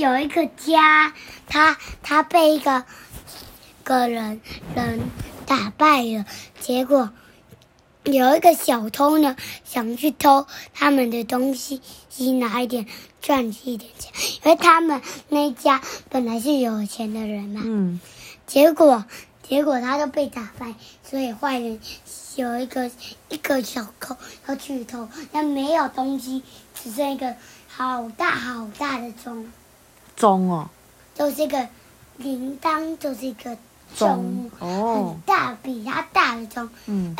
有一个家，他他被一个个人人打败了，结果有一个小偷呢，想去偷他们的东西，去拿一点赚一点钱，因为他们那家本来是有钱的人嘛，嗯，结果结果他都被打败，所以坏人有一个一个小偷要去偷，但没有东西，只剩一个好大好大的钟。钟哦，就是一个铃铛，就是一个钟很，大，比它大的钟。嗯，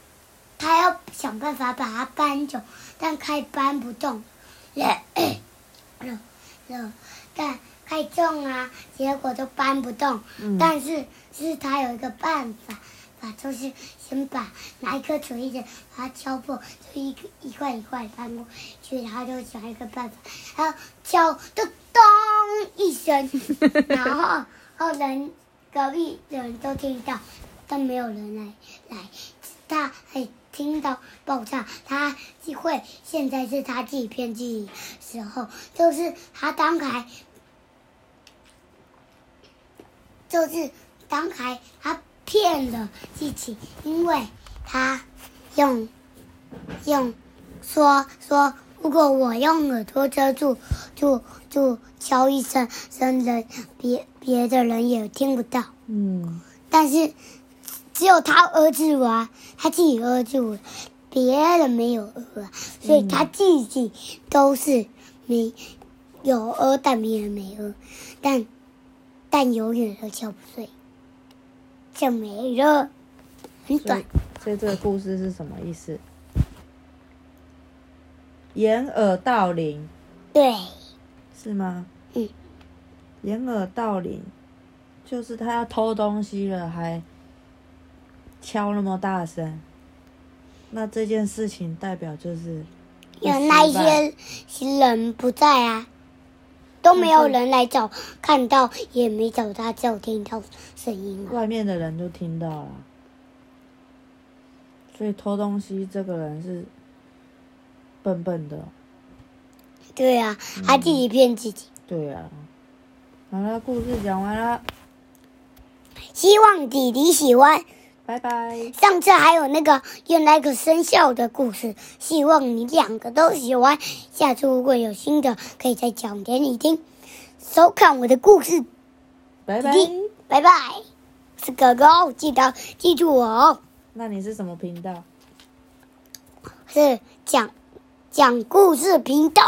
他要想办法把它搬走，但开搬不动，了了了，但开重啊，结果都搬不动。嗯。但是是他有一个办法，把就是先把拿一颗锤子把它敲破，就一个一块一块搬过去，然后就想一个办法，然后敲就咚一声，然后后人隔壁的人都听到，但没有人来来，他还听到爆炸，他机会现在是他自己骗自己时候，就是他刚才。就是刚才他骗了自己，因为他用用说说，如果我用耳朵遮住，就就敲一声声人，别别的人也听不到。嗯，但是只有他儿子玩，他自己儿子，别人没有儿啊，所以他自己都是没有儿，但别人没儿，但但永远都敲不碎，就没了，很短。所以这个故事是什么意思？掩耳盗铃对，是吗？嗯。掩耳盗铃就是他要偷东西了，还敲那么大声，那这件事情代表就是有那一些人不在啊，都没有人来找，看到也没找他，只有听到声音啊。外面的人就听到了，所以偷东西这个人是笨笨的，对啊，他自己骗自己。对啊。好了，故事讲完了，希望弟弟喜欢。拜拜。上次还有那个原来个生肖的故事，希望你两个都喜欢。下次如果有新的，可以再讲给你听。收看我的故事，拜拜。拜拜。是哥哥，记得记住我哦，那你是什么频道？是讲讲故事频道。